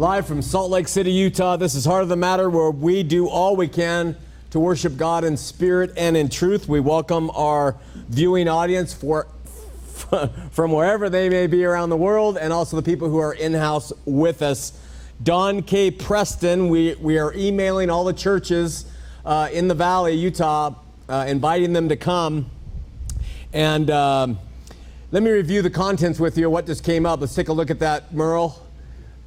Live from Salt Lake City, Utah, this is Heart of the Matter, where we do all we can to worship God in spirit and in truth. We welcome our viewing audience for, from wherever they may be around the world, and also the people who are in house with us. Don K. Preston, we, we are emailing all the churches uh, in the Valley, Utah, uh, inviting them to come. And um, let me review the contents with you, what just came up. Let's take a look at that, Merle.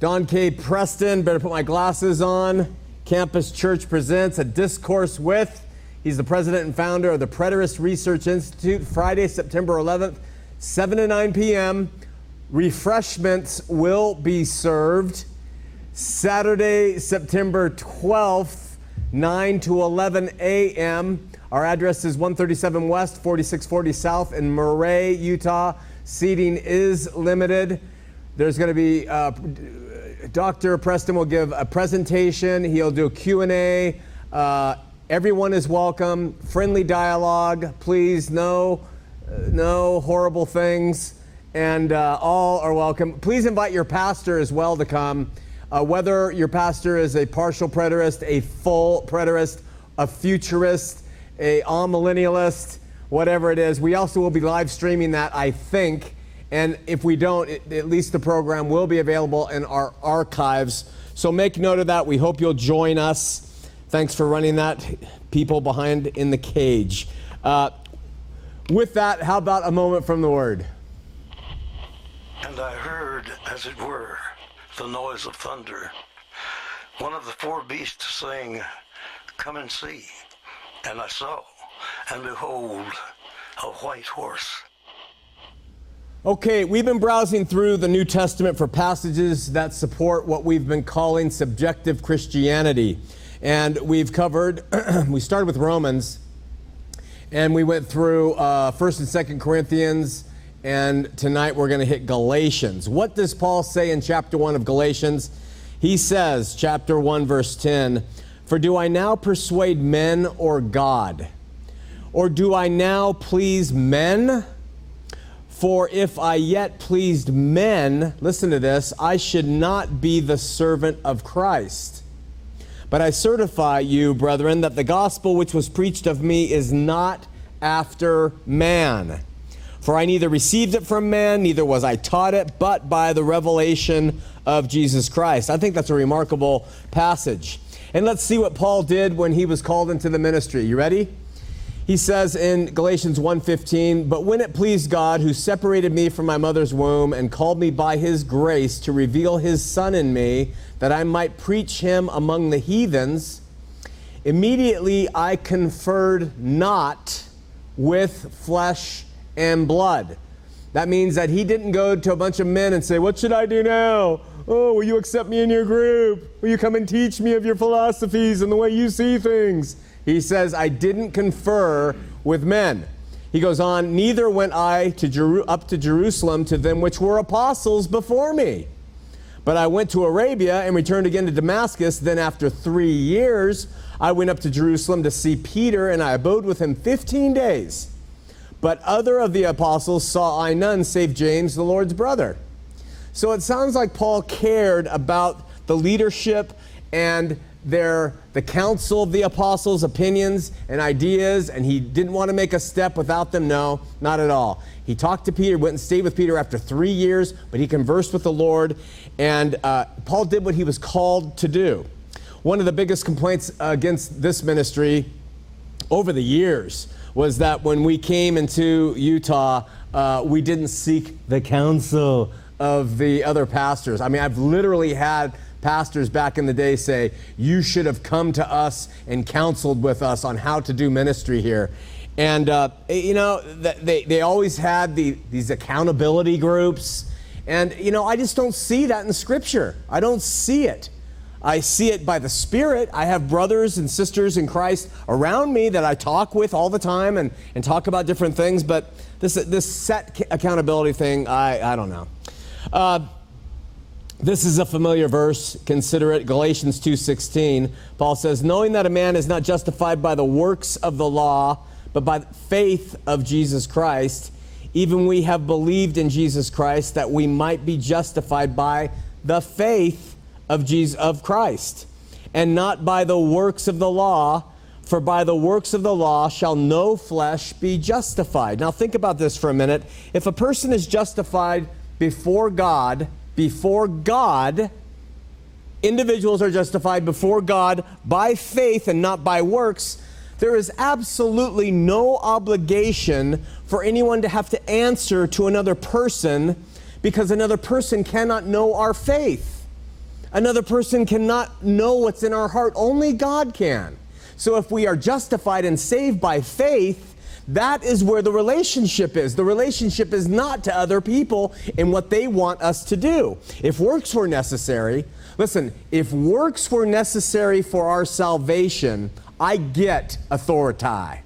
Don K. Preston, better put my glasses on. Campus Church presents a discourse with. He's the president and founder of the Preterist Research Institute, Friday, September 11th, 7 to 9 p.m. Refreshments will be served. Saturday, September 12th, 9 to 11 a.m. Our address is 137 West, 4640 South in Murray, Utah. Seating is limited. There's going to be uh, Dr. Preston will give a presentation. He'll do a Q&A. Uh, everyone is welcome. Friendly dialogue, please. No, uh, no horrible things, and uh, all are welcome. Please invite your pastor as well to come. Uh, whether your pastor is a partial preterist, a full preterist, a futurist, a amillennialist, whatever it is. We also will be live streaming that, I think. And if we don't, it, at least the program will be available in our archives. So make note of that. We hope you'll join us. Thanks for running that, people behind in the cage. Uh, with that, how about a moment from the Word? And I heard, as it were, the noise of thunder. One of the four beasts saying, Come and see. And I saw, and behold, a white horse. Okay, we've been browsing through the New Testament for passages that support what we've been calling subjective Christianity. And we've covered, we started with Romans, and we went through uh, 1st and 2nd Corinthians, and tonight we're going to hit Galatians. What does Paul say in chapter 1 of Galatians? He says, chapter 1, verse 10, For do I now persuade men or God? Or do I now please men? For if I yet pleased men, listen to this, I should not be the servant of Christ. But I certify you, brethren, that the gospel which was preached of me is not after man. For I neither received it from man, neither was I taught it, but by the revelation of Jesus Christ. I think that's a remarkable passage. And let's see what Paul did when he was called into the ministry. You ready? He says in Galatians 1:15, "But when it pleased God who separated me from my mother's womb and called me by his grace to reveal his son in me that I might preach him among the heathens, immediately I conferred not with flesh and blood." That means that he didn't go to a bunch of men and say, "What should I do now? Oh, will you accept me in your group? Will you come and teach me of your philosophies and the way you see things?" He says, I didn't confer with men. He goes on, neither went I to Jeru- up to Jerusalem to them which were apostles before me. But I went to Arabia and returned again to Damascus. Then, after three years, I went up to Jerusalem to see Peter, and I abode with him 15 days. But other of the apostles saw I none save James, the Lord's brother. So it sounds like Paul cared about the leadership and their the council of the apostles' opinions and ideas, and he didn't want to make a step without them. No, not at all. He talked to Peter, went and stayed with Peter after three years, but he conversed with the Lord, and uh, Paul did what he was called to do. One of the biggest complaints against this ministry over the years was that when we came into Utah, uh, we didn't seek the counsel of the other pastors. I mean, I've literally had pastors back in the day say, You should have come to us and counseled with us on how to do ministry here. And, uh, you know, they, they always had the, these accountability groups. And, you know, I just don't see that in Scripture. I don't see it. I see it by the Spirit. I have brothers and sisters in Christ around me that I talk with all the time and, and talk about different things. But this, this set accountability thing, I, I don't know. Uh, this is a familiar verse. Consider it Galatians 2:16. Paul says, "Knowing that a man is not justified by the works of the law, but by faith of Jesus Christ, even we have believed in Jesus Christ that we might be justified by the faith of Jesus of Christ, and not by the works of the law." For by the works of the law shall no flesh be justified. Now, think about this for a minute. If a person is justified before God before God. Individuals are justified before God by faith and not by works. There is absolutely no obligation for anyone to have to answer to another person because another person cannot know our faith. Another person cannot know what's in our heart. Only God can. So if we are justified and saved by faith, that is where the relationship is. The relationship is not to other people and what they want us to do. If works were necessary, listen, if works were necessary for our salvation, I get authority.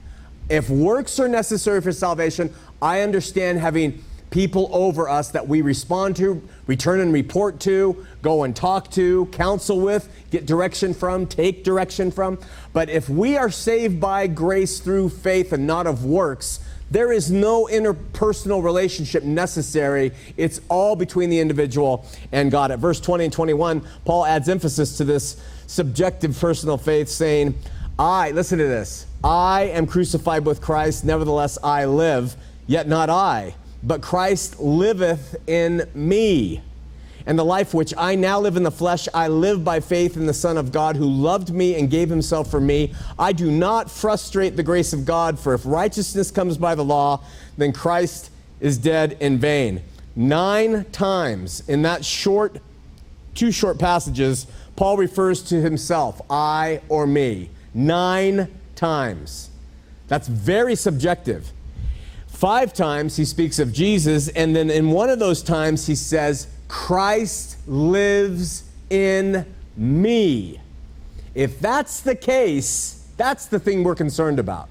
If works are necessary for salvation, I understand having people over us that we respond to, return and report to, go and talk to, counsel with, get direction from, take direction from. But if we are saved by grace through faith and not of works, there is no interpersonal relationship necessary. It's all between the individual and God. At verse 20 and 21, Paul adds emphasis to this subjective personal faith, saying, I, listen to this, I am crucified with Christ, nevertheless I live, yet not I but Christ liveth in me. And the life which I now live in the flesh, I live by faith in the Son of God who loved me and gave himself for me. I do not frustrate the grace of God, for if righteousness comes by the law, then Christ is dead in vain. Nine times in that short, two short passages, Paul refers to himself, I or me. Nine times. That's very subjective. Five times he speaks of Jesus, and then in one of those times he says, Christ lives in me. If that's the case, that's the thing we're concerned about.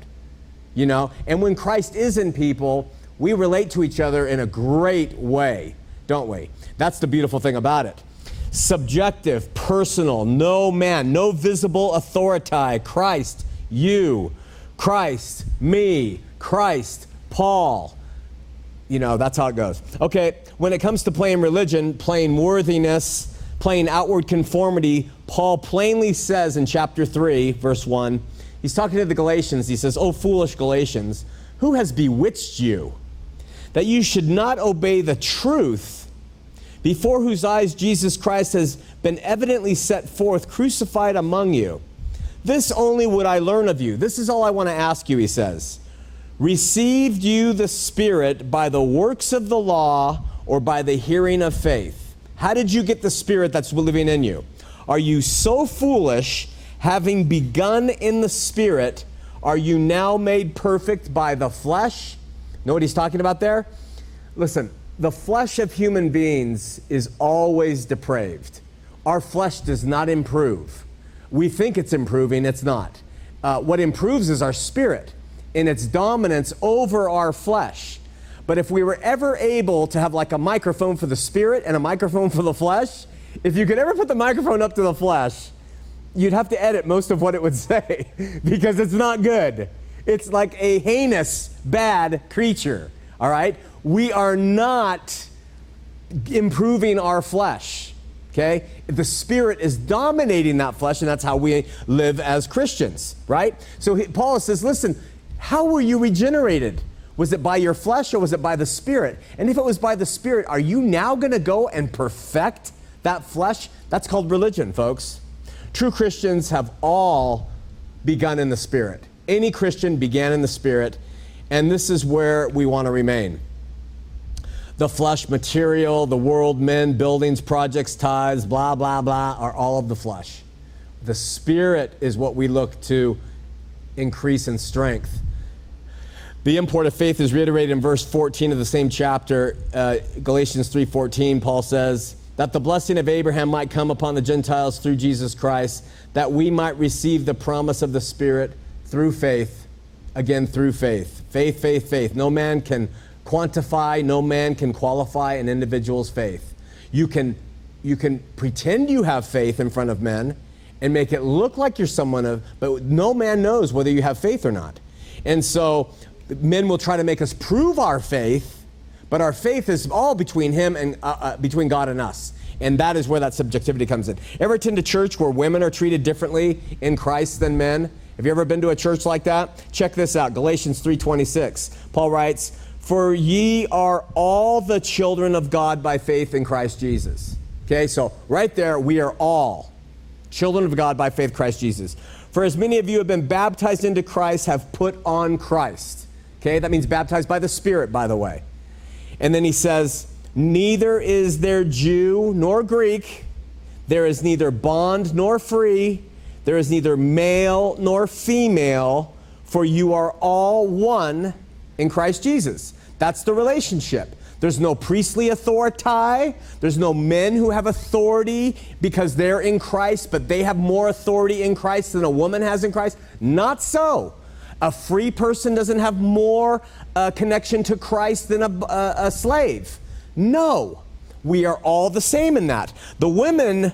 You know, and when Christ is in people, we relate to each other in a great way, don't we? That's the beautiful thing about it. Subjective, personal, no man, no visible authority. Christ, you, Christ, me, Christ, Paul. You know, that's how it goes. Okay, when it comes to playing religion, playing worthiness, playing outward conformity, Paul plainly says in chapter 3, verse 1, he's talking to the Galatians. He says, Oh, foolish Galatians, who has bewitched you that you should not obey the truth, before whose eyes Jesus Christ has been evidently set forth, crucified among you? This only would I learn of you. This is all I want to ask you, he says. Received you the Spirit by the works of the law or by the hearing of faith? How did you get the Spirit that's living in you? Are you so foolish, having begun in the Spirit, are you now made perfect by the flesh? Know what he's talking about there? Listen, the flesh of human beings is always depraved. Our flesh does not improve. We think it's improving, it's not. Uh, what improves is our spirit in its dominance over our flesh. But if we were ever able to have like a microphone for the spirit and a microphone for the flesh, if you could ever put the microphone up to the flesh, you'd have to edit most of what it would say because it's not good. It's like a heinous, bad creature, all right? We are not improving our flesh. Okay? The spirit is dominating that flesh, and that's how we live as Christians, right? So he, Paul says, listen, how were you regenerated? Was it by your flesh or was it by the spirit? And if it was by the spirit, are you now going to go and perfect that flesh? That's called religion, folks. True Christians have all begun in the spirit. Any Christian began in the spirit, and this is where we want to remain the flesh material, the world, men, buildings, projects, tithes, blah, blah, blah, are all of the flesh. The spirit is what we look to increase in strength. The import of faith is reiterated in verse 14 of the same chapter, uh, Galatians 3:14. Paul says that the blessing of Abraham might come upon the Gentiles through Jesus Christ, that we might receive the promise of the Spirit through faith. Again, through faith. Faith, faith, faith. No man can quantify, no man can qualify an individual's faith. You can, you can pretend you have faith in front of men and make it look like you're someone of, but no man knows whether you have faith or not. And so men will try to make us prove our faith, but our faith is all between him and uh, uh, between God and us. And that is where that subjectivity comes in. Ever attend a church where women are treated differently in Christ than men? Have you ever been to a church like that? Check this out. Galatians 3:26. Paul writes, for ye are all the children of God by faith in Christ Jesus. Okay, so right there, we are all children of God by faith Christ Jesus. For as many of you have been baptized into Christ, have put on Christ. Okay, that means baptized by the Spirit, by the way. And then he says, Neither is there Jew nor Greek, there is neither bond nor free, there is neither male nor female, for you are all one in Christ Jesus. That's the relationship. There's no priestly authority. There's no men who have authority because they're in Christ, but they have more authority in Christ than a woman has in Christ. Not so. A free person doesn't have more uh, connection to Christ than a, a, a slave. No. We are all the same in that. The women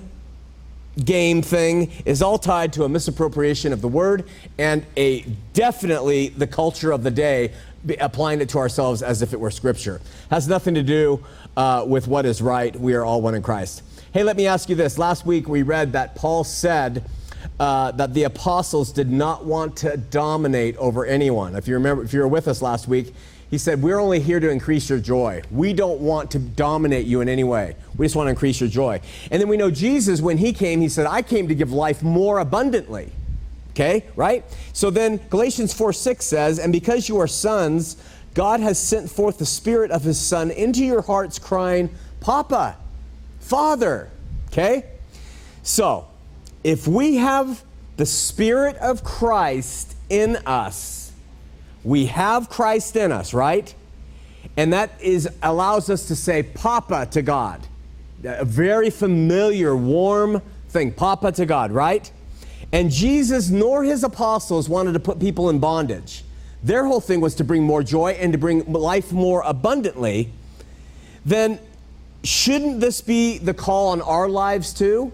game thing is all tied to a misappropriation of the word and a definitely the culture of the day applying it to ourselves as if it were scripture. Has nothing to do uh, with what is right. We are all one in Christ. Hey, let me ask you this. Last week we read that Paul said uh, that the apostles did not want to dominate over anyone. If you remember, if you were with us last week, he said, We're only here to increase your joy. We don't want to dominate you in any way. We just want to increase your joy. And then we know Jesus, when he came, he said, I came to give life more abundantly. Okay, right? So then Galatians 4 6 says, And because you are sons, God has sent forth the Spirit of His Son into your hearts, crying, Papa, Father. Okay? So, if we have the Spirit of Christ in us, we have Christ in us, right? And that is allows us to say Papa to God. A very familiar, warm thing. Papa to God, right? And Jesus nor his apostles wanted to put people in bondage. Their whole thing was to bring more joy and to bring life more abundantly. Then shouldn't this be the call on our lives too?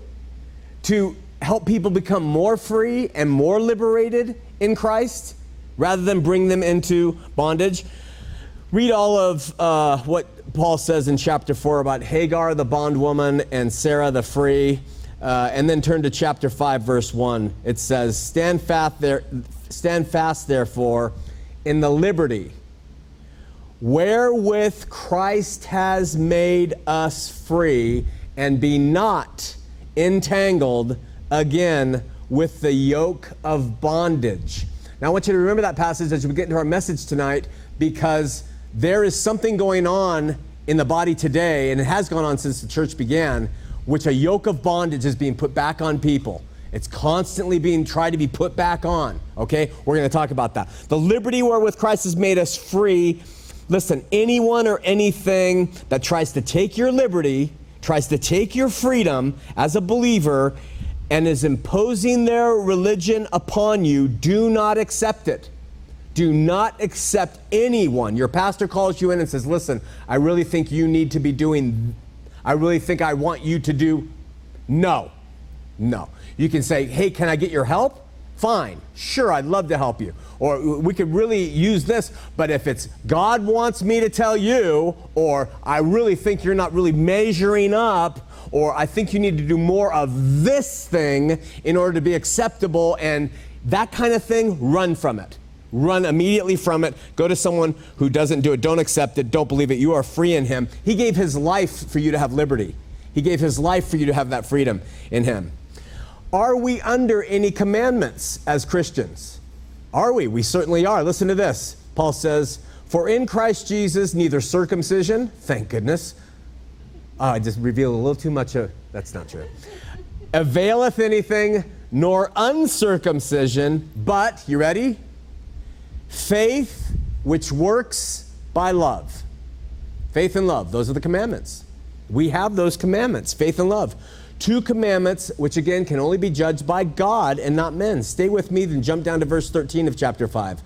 To help people become more free and more liberated in Christ rather than bring them into bondage? Read all of uh, what Paul says in chapter 4 about Hagar, the bondwoman, and Sarah, the free. Uh, and then turn to chapter 5, verse 1. It says, Stand fast, there, stand fast therefore, in the liberty wherewith Christ has made us free, and be not entangled again with the yoke of bondage. Now, I want you to remember that passage as we get into our message tonight because there is something going on in the body today, and it has gone on since the church began, which a yoke of bondage is being put back on people. It's constantly being tried to be put back on. Okay? We're to talk about that. The liberty wherewith Christ has made us free. Listen, anyone or anything that tries to take your liberty, tries to take your freedom as a believer, and is imposing their religion upon you, do not accept it. Do not accept anyone. Your pastor calls you in and says, Listen, I really think you need to be doing I really think I want you to do. No, no. You can say, hey, can I get your help? Fine, sure, I'd love to help you. Or we could really use this, but if it's God wants me to tell you, or I really think you're not really measuring up, or I think you need to do more of this thing in order to be acceptable, and that kind of thing, run from it. Run immediately from it. Go to someone who doesn't do it. Don't accept it. Don't believe it. You are free in Him. He gave His life for you to have liberty. He gave His life for you to have that freedom in Him. Are we under any commandments as Christians? Are we? We certainly are. Listen to this. Paul says, For in Christ Jesus, neither circumcision, thank goodness. Oh, I just revealed a little too much of, that's not true. Availeth anything, nor uncircumcision, but, you ready? Faith which works by love. Faith and love, those are the commandments. We have those commandments, faith and love. Two commandments, which again can only be judged by God and not men. Stay with me, then jump down to verse 13 of chapter 5.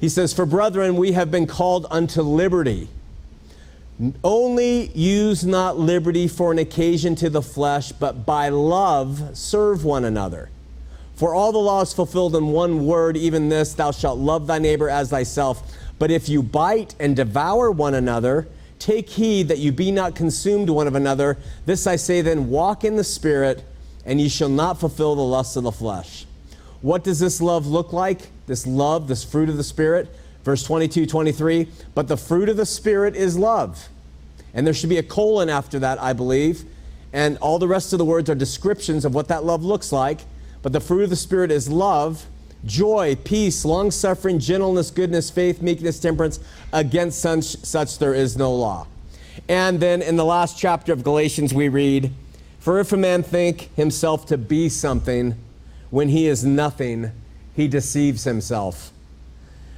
He says, For brethren, we have been called unto liberty. Only use not liberty for an occasion to the flesh, but by love serve one another. For all the law is fulfilled in one word, even this, thou shalt love thy neighbor as thyself. But if you bite and devour one another, take heed that you be not consumed one of another. This I say then, walk in the Spirit, and ye shall not fulfill the lusts of the flesh. What does this love look like? This love, this fruit of the Spirit? Verse 22, 23. But the fruit of the Spirit is love. And there should be a colon after that, I believe. And all the rest of the words are descriptions of what that love looks like. But the fruit of the Spirit is love, joy, peace, long suffering, gentleness, goodness, faith, meekness, temperance. Against such, such there is no law. And then in the last chapter of Galatians, we read, For if a man think himself to be something when he is nothing, he deceives himself.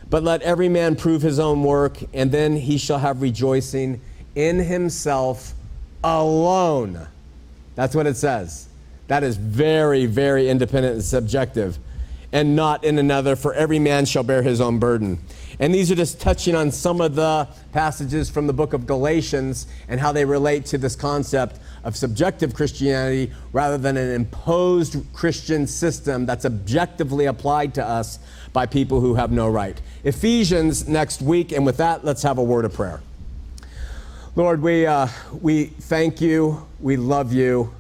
But let every man prove his own work, and then he shall have rejoicing in himself alone. That's what it says. That is very, very independent and subjective, and not in another, for every man shall bear his own burden. And these are just touching on some of the passages from the book of Galatians and how they relate to this concept of subjective Christianity rather than an imposed Christian system that's objectively applied to us by people who have no right. Ephesians next week, and with that, let's have a word of prayer. Lord, we, uh, we thank you, we love you,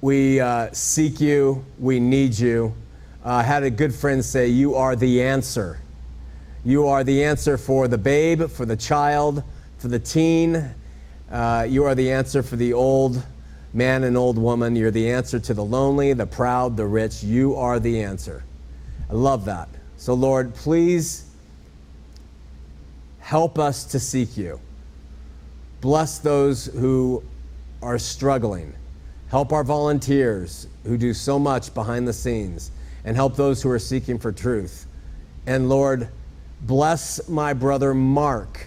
we uh, seek you, we need you. Uh, had a good friend say, You are the answer. You are the answer for the babe, for the child, for the teen. Uh, you are the answer for the old man and old woman. You're the answer to the lonely, the proud, the rich. You are the answer. I love that. So, Lord, please help us to seek you. Bless those who are struggling. Help our volunteers who do so much behind the scenes, and help those who are seeking for truth. And Lord, bless my brother Mark.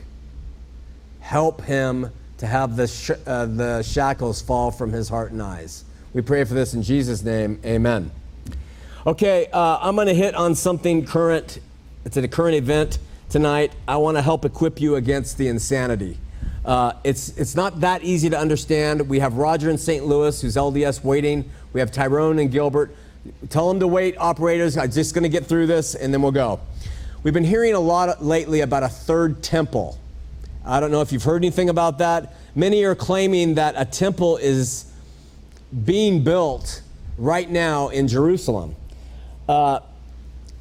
Help him to have the, sh- uh, the shackles fall from his heart and eyes. We pray for this in Jesus' name. Amen. Okay, uh, I'm going to hit on something current. It's a current event tonight. I want to help equip you against the insanity. Uh, it's, it's not that easy to understand. We have Roger in St. Louis, who's LDS waiting. We have Tyrone and Gilbert. Tell them to wait, operators. I'm just going to get through this, and then we'll go. We've been hearing a lot lately about a third temple. I don't know if you've heard anything about that. Many are claiming that a temple is being built right now in Jerusalem. Uh,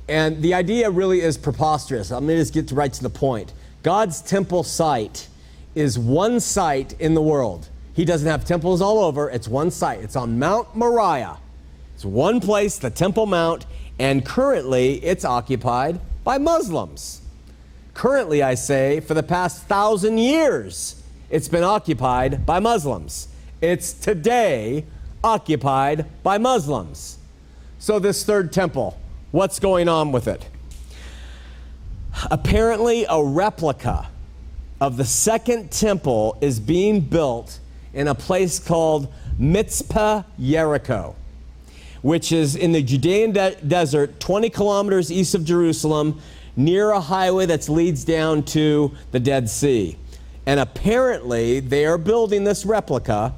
and the idea really is preposterous. I'm going to just get right to the point. God's temple site is one site in the world. He doesn't have temples all over, it's one site. It's on Mount Moriah. It's one place, the Temple Mount, and currently it's occupied by Muslims. Currently, I say, for the past thousand years, it's been occupied by Muslims. It's today occupied by Muslims. So, this third temple, what's going on with it? Apparently, a replica of the second temple is being built in a place called Mitzpah Jericho, which is in the Judean de- desert, 20 kilometers east of Jerusalem, near a highway that leads down to the Dead Sea. And apparently, they are building this replica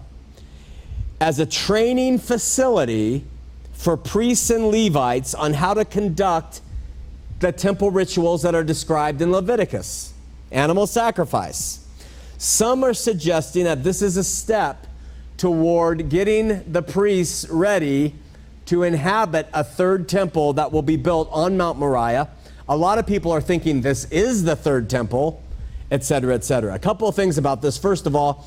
as a training facility for priests and Levites on how to conduct the temple rituals that are described in Leviticus animal sacrifice. Some are suggesting that this is a step toward getting the priests ready to inhabit a third temple that will be built on Mount Moriah. A lot of people are thinking this is the third temple, etc., etc. A couple of things about this. First of all,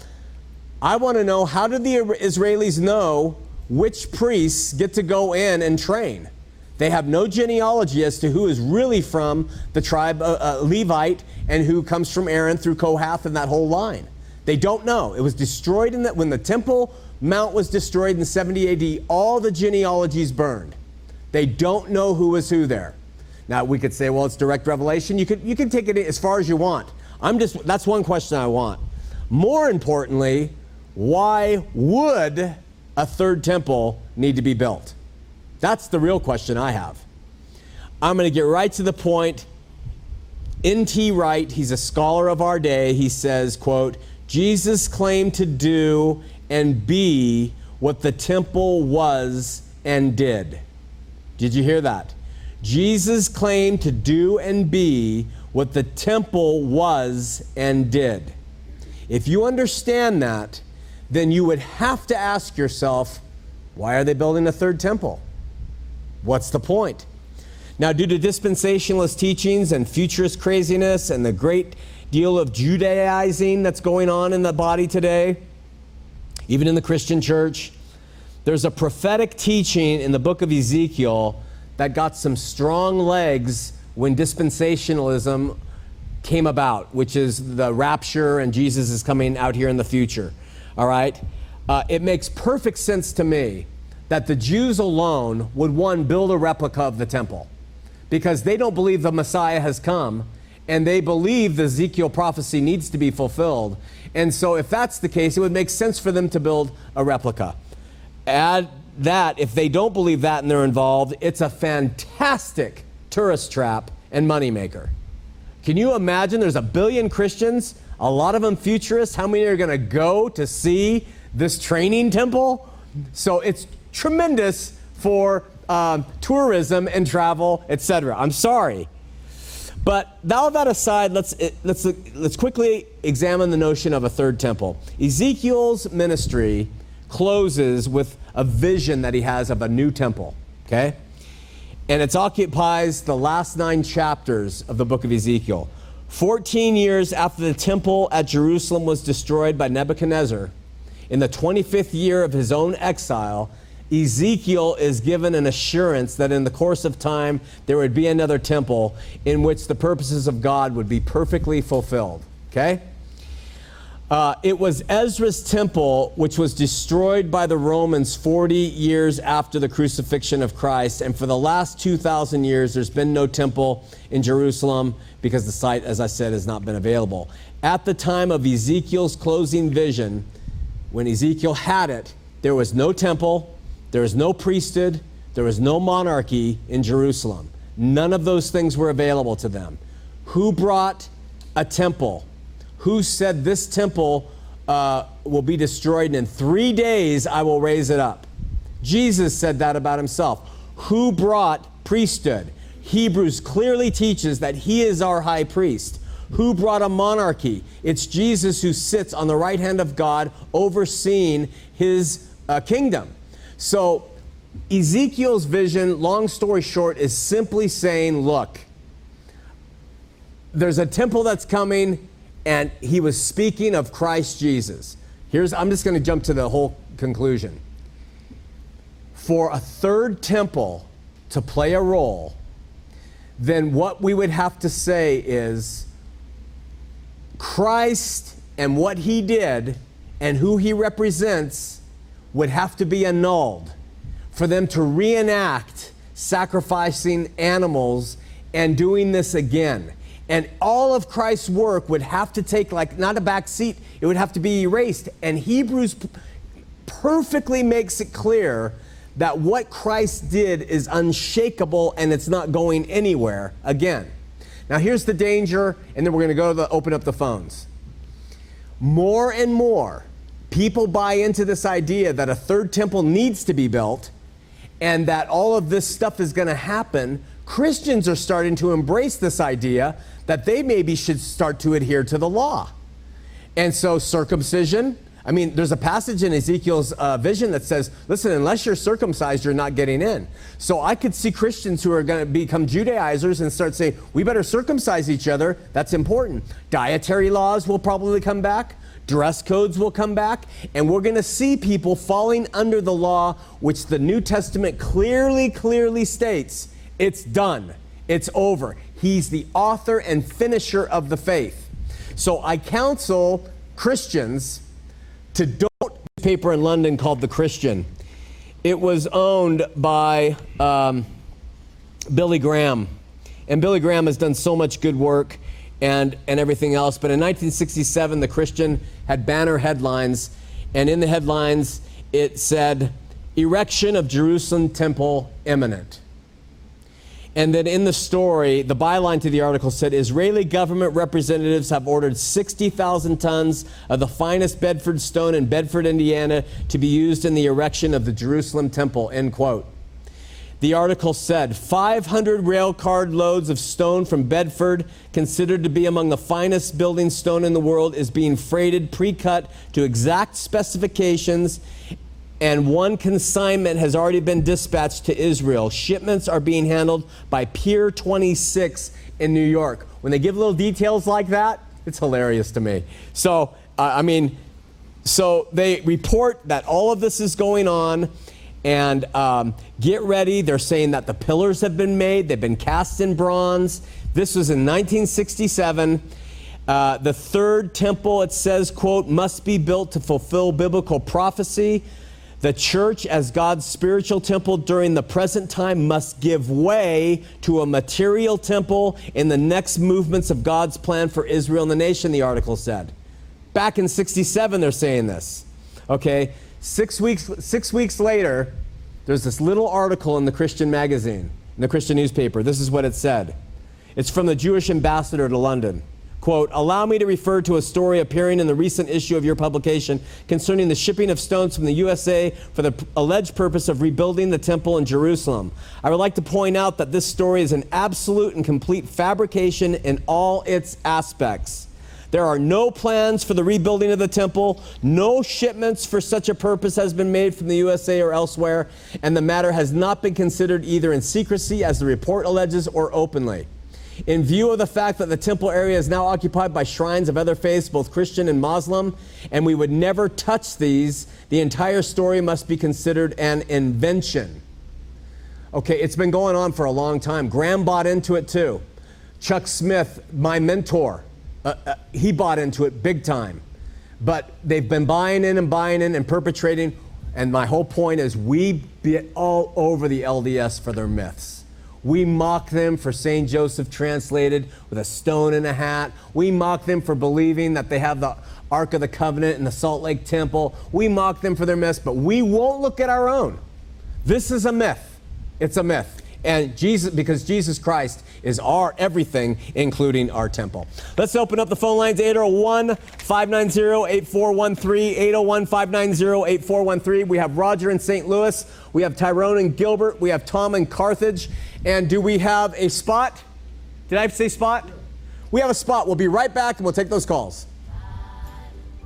I want to know how did the Israelis know which priests get to go in and train? They have no genealogy as to who is really from the tribe uh, uh, Levite and who comes from Aaron through Kohath and that whole line. They don't know. It was destroyed in that when the Temple Mount was destroyed in 70 AD, all the genealogies burned. They don't know who was who there. Now we could say, well, it's direct revelation. You could you can take it as far as you want. I'm just that's one question I want. More importantly, why would a third temple need to be built? That's the real question I have. I'm going to get right to the point. N.T. Wright, he's a scholar of our day, he says, quote, Jesus claimed to do and be what the temple was and did. Did you hear that? Jesus claimed to do and be what the temple was and did. If you understand that, then you would have to ask yourself, why are they building a third temple? What's the point? Now, due to dispensationalist teachings and futurist craziness and the great deal of Judaizing that's going on in the body today, even in the Christian church, there's a prophetic teaching in the book of Ezekiel that got some strong legs when dispensationalism came about, which is the rapture and Jesus is coming out here in the future. All right? Uh, it makes perfect sense to me that the Jews alone would, one, build a replica of the temple because they don't believe the Messiah has come and they believe the Ezekiel prophecy needs to be fulfilled. And so, if that's the case, it would make sense for them to build a replica. Add that, if they don't believe that and they're involved, it's a fantastic tourist trap and moneymaker. Can you imagine there's a billion Christians, a lot of them futurists? How many are going to go to see this training temple? So it's tremendous for um, tourism and travel, etc. I'm sorry. But all that aside, let's, eh, let's, eh, let's quickly examine the notion of a third temple. Ezekiel's ministry closes with a vision that he has of a new temple, okay? And it occupies the last nine chapters of the book of Ezekiel. 14 years after the temple at Jerusalem was destroyed by Nebuchadnezzar, in the 25th year of his own exile, Ezekiel is given an assurance that in the course of time there would be another temple in which the purposes of God would be perfectly fulfilled. Okay? Uh, it was Ezra's temple, which was destroyed by the Romans 40 years after the crucifixion of Christ. And for the last 2,000 years, there's been no temple in Jerusalem because the site, as I said, has not been available. At the time of Ezekiel's closing vision, when Ezekiel had it, there was no temple, there was no priesthood, there was no monarchy in Jerusalem. None of those things were available to them. Who brought a temple? Who said this temple uh, will be destroyed and in three days I will raise it up? Jesus said that about himself. Who brought priesthood? Hebrews clearly teaches that he is our high priest. Who brought a monarchy? It's Jesus who sits on the right hand of God overseeing his uh, kingdom. So, Ezekiel's vision, long story short, is simply saying, look, there's a temple that's coming, and he was speaking of Christ Jesus. Here's, I'm just going to jump to the whole conclusion. For a third temple to play a role, then what we would have to say is Christ and what he did and who he represents would have to be annulled for them to reenact sacrificing animals and doing this again. And all of Christ's work would have to take, like, not a back seat, it would have to be erased. And Hebrews perfectly makes it clear that what Christ did is unshakable and it's not going anywhere again. Now, here's the danger, and then we're going to go to the, open up the phones. More and more, people buy into this idea that a third temple needs to be built and that all of this stuff is going to happen, Christians are starting to embrace this idea that they maybe should start to adhere to the law. And so, circumcision, I mean, there's a passage in Ezekiel's uh, vision that says, listen, unless you're circumcised, you're not getting in. So I could see Christians who are going to become Judaizers and start saying, we better circumcise each other. That's important. Dietary laws will probably come back. Dress codes will come back, and we're going to see people falling under the law, which the New Testament clearly, clearly states it's done, it's over. He's the author and finisher of the faith. So I counsel Christians to don't paper in London called The Christian. It was owned by um, Billy Graham. And Billy Graham has done so much good work and, and everything else. But in 1967, The Christian had banner headlines, and in the headlines, it said, Erection of Jerusalem Temple imminent. And then in the story, the byline to the article said Israeli government representatives have ordered 60,000 tons of the finest Bedford stone in Bedford, Indiana, to be used in the erection of the Jerusalem temple, end quote. The article said 500 rail card loads of stone from Bedford, considered to be among the finest building stone in the world, is being freighted pre cut to exact specifications. And one consignment has already been dispatched to Israel. Shipments are being handled by Pier 26 in New York. When they give little details like that, it's hilarious to me. So, uh, I mean, so they report that all of this is going on and um, get ready. They're saying that the pillars have been made, they've been cast in bronze. This was in 1967. Uh, the third temple, it says, quote, must be built to fulfill biblical prophecy. The church, as God's spiritual temple during the present time, must give way to a material temple in the next movements of God's plan for Israel and the nation, the article said. Back in 67, they're saying this. Okay, Six weeks, six weeks later, there's this little article in the Christian magazine, in the Christian newspaper. This is what it said. It's from the Jewish ambassador to London. Quote, allow me to refer to a story appearing in the recent issue of your publication concerning the shipping of stones from the USA for the alleged purpose of rebuilding the temple in Jerusalem. I would like to point out that this story is an absolute and complete fabrication in all its aspects. There are no plans for the rebuilding of the temple. No shipments for such a purpose has been made from the USA or elsewhere, and the matter has not been considered either in secrecy, as the report alleges, or openly. In view of the fact that the temple area is now occupied by shrines of other faiths, both Christian and Muslim, and we would never touch these, the entire story must be considered an invention. Okay, it's been going on for a long time. Graham bought into it too. Chuck Smith, my mentor, uh, uh, he bought into it big time. But they've been buying in and buying in and perpetrating. And my whole point is we bit all over the LDS for their myths. We mock them for St. Joseph translated with a stone in a hat. We mock them for believing that they have the Ark of the Covenant in the Salt Lake Temple. We mock them for their myths, but we won't look at our own. This is a myth. It's a myth. And Jesus, because Jesus Christ is our everything, including our temple. Let's open up the phone lines 801 590 8413. 801 590 8413. We have Roger in St. Louis. We have Tyrone and Gilbert. We have Tom in Carthage. And do we have a spot? Did I say spot? We have a spot. We'll be right back and we'll take those calls.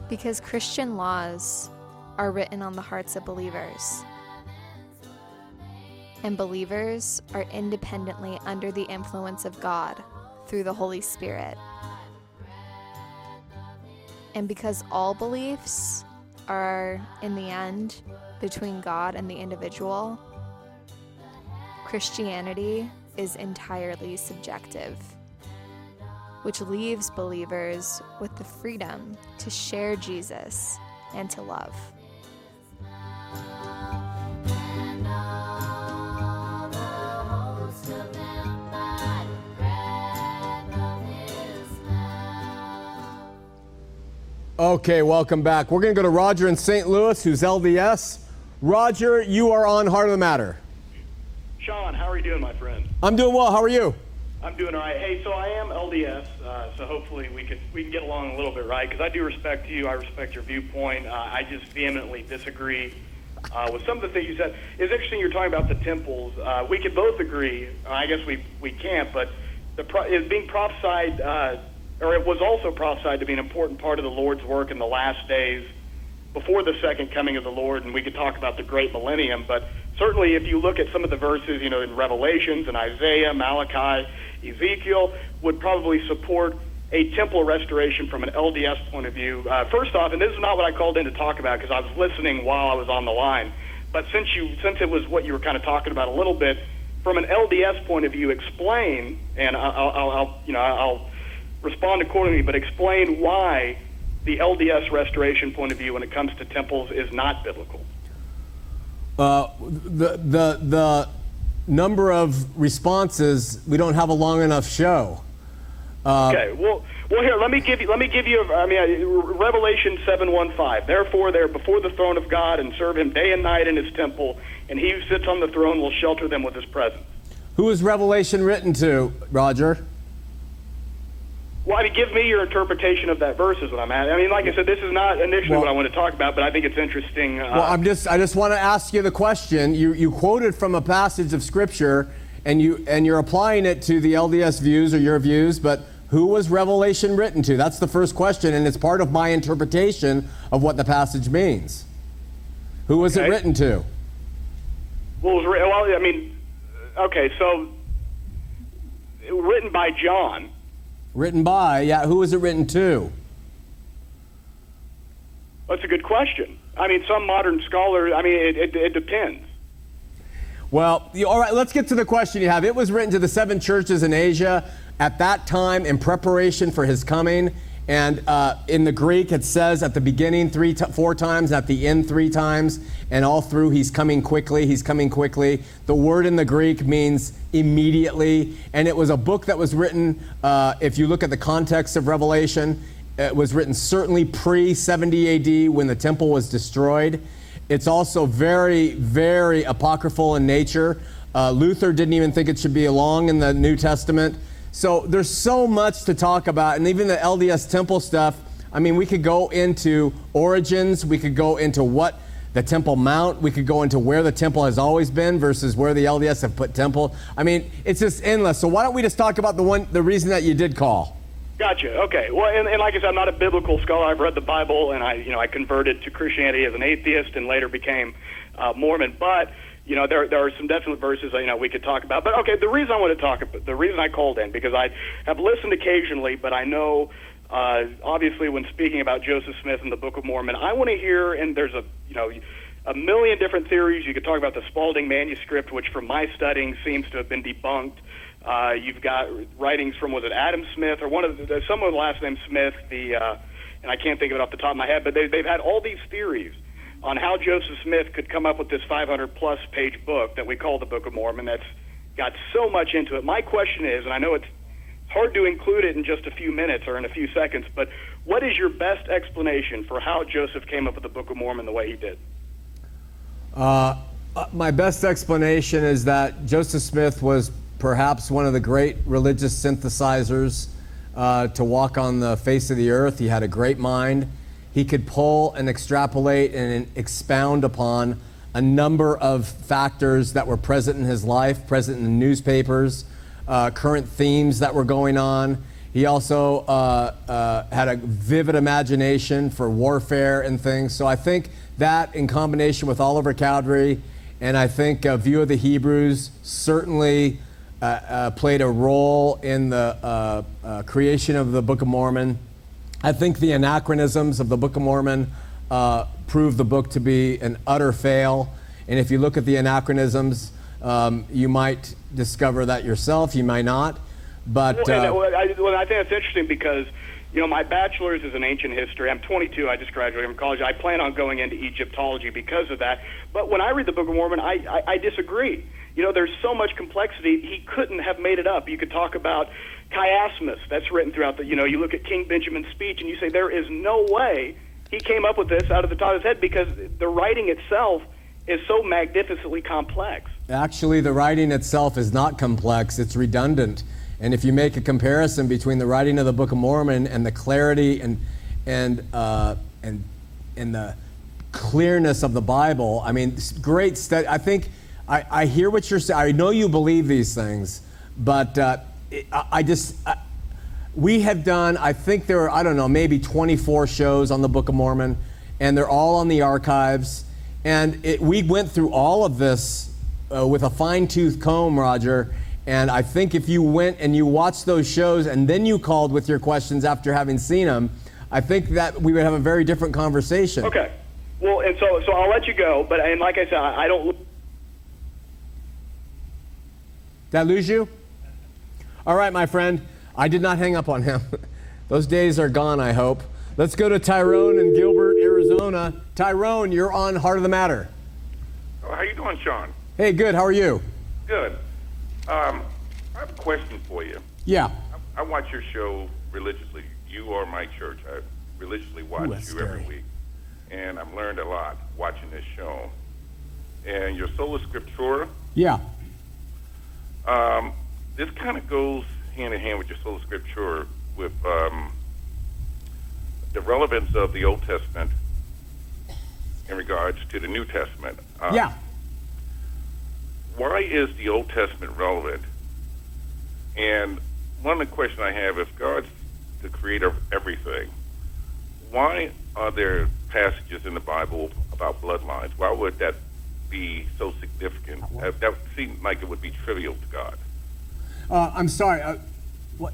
Because Christian laws are written on the hearts of believers and believers are independently under the influence of God through the Holy Spirit. And because all beliefs are, in the end, between God and the individual, Christianity is entirely subjective, which leaves believers with the freedom to share Jesus and to love. Okay, welcome back. We're going to go to Roger in St. Louis, who's LDS. Roger, you are on Heart of the Matter. Sean, how are you doing, my friend? I'm doing well. How are you? I'm doing all right. Hey, so I am LDS, uh, so hopefully we can we can get along a little bit, right? Because I do respect you, I respect your viewpoint. Uh, I just vehemently disagree uh, with some of the things you said. It's interesting you're talking about the temples. Uh, we could both agree. I guess we we can't, but the pro- is being prophesied, uh, or it was also prophesied to be an important part of the Lord's work in the last days, before the second coming of the Lord. And we could talk about the great millennium, but certainly if you look at some of the verses, you know, in Revelations and Isaiah, Malachi, Ezekiel, would probably support a temple restoration from an LDS point of view. Uh, first off, and this is not what I called in to talk about because I was listening while I was on the line, but since you since it was what you were kind of talking about a little bit, from an LDS point of view, explain, and I'll, I'll, I'll you know I'll respond accordingly, but explain why the LDS restoration point of view when it comes to temples is not biblical. Uh, the the the number of responses we don't have a long enough show. Uh, okay. Well, well, here let me give you let me give you. I mean, uh, Revelation seven one five. Therefore, they're before the throne of God and serve Him day and night in His temple, and He who sits on the throne will shelter them with His presence. Who is Revelation written to, Roger? Well, I mean, give me your interpretation of that verse is what I'm at. I mean, like I said, this is not initially well, what I want to talk about, but I think it's interesting. Uh, well, I'm just, I just want to ask you the question. You, you quoted from a passage of Scripture, and you, and you're applying it to the LDS views or your views, but who was Revelation written to? That's the first question, and it's part of my interpretation of what the passage means. Who was okay. it written to? Well, was, well, I mean, okay, so written by John. Written by, yeah. Who was it written to? That's a good question. I mean, some modern scholars. I mean, it, it, it depends. Well, all right, let's get to the question you have. It was written to the seven churches in Asia at that time in preparation for his coming. And uh, in the Greek, it says at the beginning three, t- four times, at the end three times, and all through, he's coming quickly, he's coming quickly. The word in the Greek means immediately. And it was a book that was written, uh, if you look at the context of Revelation, it was written certainly pre 70 AD when the temple was destroyed. It's also very, very apocryphal in nature. Uh, Luther didn't even think it should be along in the New Testament. So there's so much to talk about, and even the LDS temple stuff. I mean, we could go into origins, we could go into what the Temple Mount, we could go into where the temple has always been versus where the LDS have put temple. I mean, it's just endless. So why don't we just talk about the one, the reason that you did call? Gotcha. Okay. Well, and, and like I said, I'm not a biblical scholar. I've read the Bible, and I, you know, I converted to Christianity as an atheist, and later became uh, Mormon. But you know, there there are some definite verses you know we could talk about. But okay, the reason I want to talk about the reason I called in because I have listened occasionally, but I know uh, obviously when speaking about Joseph Smith and the Book of Mormon, I want to hear and there's a you know a million different theories. You could talk about the Spalding manuscript, which from my studying seems to have been debunked. Uh, you've got writings from was it Adam Smith or one of the, someone with the last name Smith, the uh, and I can't think of it off the top of my head, but they, they've had all these theories on how Joseph Smith could come up with this 500 plus page book that we call the Book of Mormon that's got so much into it. My question is, and I know it's hard to include it in just a few minutes or in a few seconds, but what is your best explanation for how Joseph came up with the Book of Mormon the way he did? Uh, uh my best explanation is that Joseph Smith was perhaps one of the great religious synthesizers uh, to walk on the face of the earth. He had a great mind he could pull and extrapolate and expound upon a number of factors that were present in his life, present in the newspapers, uh, current themes that were going on. He also uh, uh, had a vivid imagination for warfare and things. So I think that, in combination with Oliver Cowdery, and I think a View of the Hebrews certainly uh, uh, played a role in the uh, creation of the Book of Mormon. I think the anachronisms of the Book of Mormon uh, prove the book to be an utter fail. And if you look at the anachronisms, um, you might discover that yourself. You might not. But uh, well, I, well, I think that's interesting because you know my bachelor's is in ancient history. I'm 22. I just graduated from college. I plan on going into Egyptology because of that. But when I read the Book of Mormon, I, I, I disagree. You know, there's so much complexity. He couldn't have made it up. You could talk about chiasmus. That's written throughout the. You know, you look at King Benjamin's speech and you say there is no way he came up with this out of the top of his head because the writing itself is so magnificently complex. Actually, the writing itself is not complex. It's redundant. And if you make a comparison between the writing of the Book of Mormon and the clarity and and uh, and and the clearness of the Bible. I mean, great study. I think I, I hear what you're saying. I know you believe these things, but uh, I, I just. I, we have done, I think there are, I don't know, maybe 24 shows on the Book of Mormon, and they're all on the archives. And it, we went through all of this uh, with a fine tooth comb, Roger. And I think if you went and you watched those shows and then you called with your questions after having seen them, I think that we would have a very different conversation. Okay. Well, and so so I'll let you go, but and like I said, I I don't. Did I lose you? All right, my friend. I did not hang up on him. Those days are gone, I hope. Let's go to Tyrone in Gilbert, Arizona. Tyrone, you're on Heart of the Matter. Oh, how you doing, Sean? Hey, good. How are you? Good. Um, I have a question for you. Yeah. I, I watch your show religiously. You are my church. I religiously watch that's you every week, and I've learned a lot watching this show. And your sola scriptura, Yeah. um, this kind of goes hand in hand with your sola scriptura with um, the relevance of the Old Testament in regards to the New Testament. Uh, Yeah. why is the Old Testament relevant? And one of the questions I have if God's the creator of everything, why are there passages in the Bible about bloodlines? Why would that be so significant? Uh, that seems like it would be trivial to God. Uh, I'm sorry. Uh, what?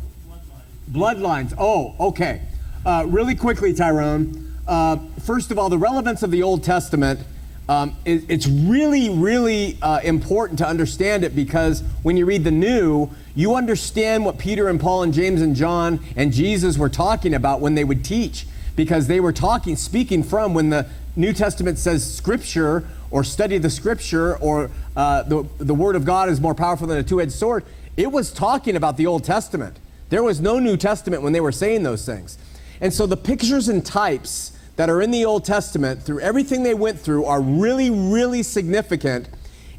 Bloodlines. Oh, okay. Uh, really quickly, Tyrone. Uh, first of all, the relevance of the Old Testament. Um, it, it's really, really uh, important to understand it because when you read the New, you understand what Peter and Paul and James and John and Jesus were talking about when they would teach because they were talking, speaking from when the New Testament says Scripture or study the Scripture or uh, the, the Word of God is more powerful than a two edged sword. It was talking about the Old Testament. There was no New Testament when they were saying those things. And so the pictures and types that are in the Old Testament through everything they went through are really, really significant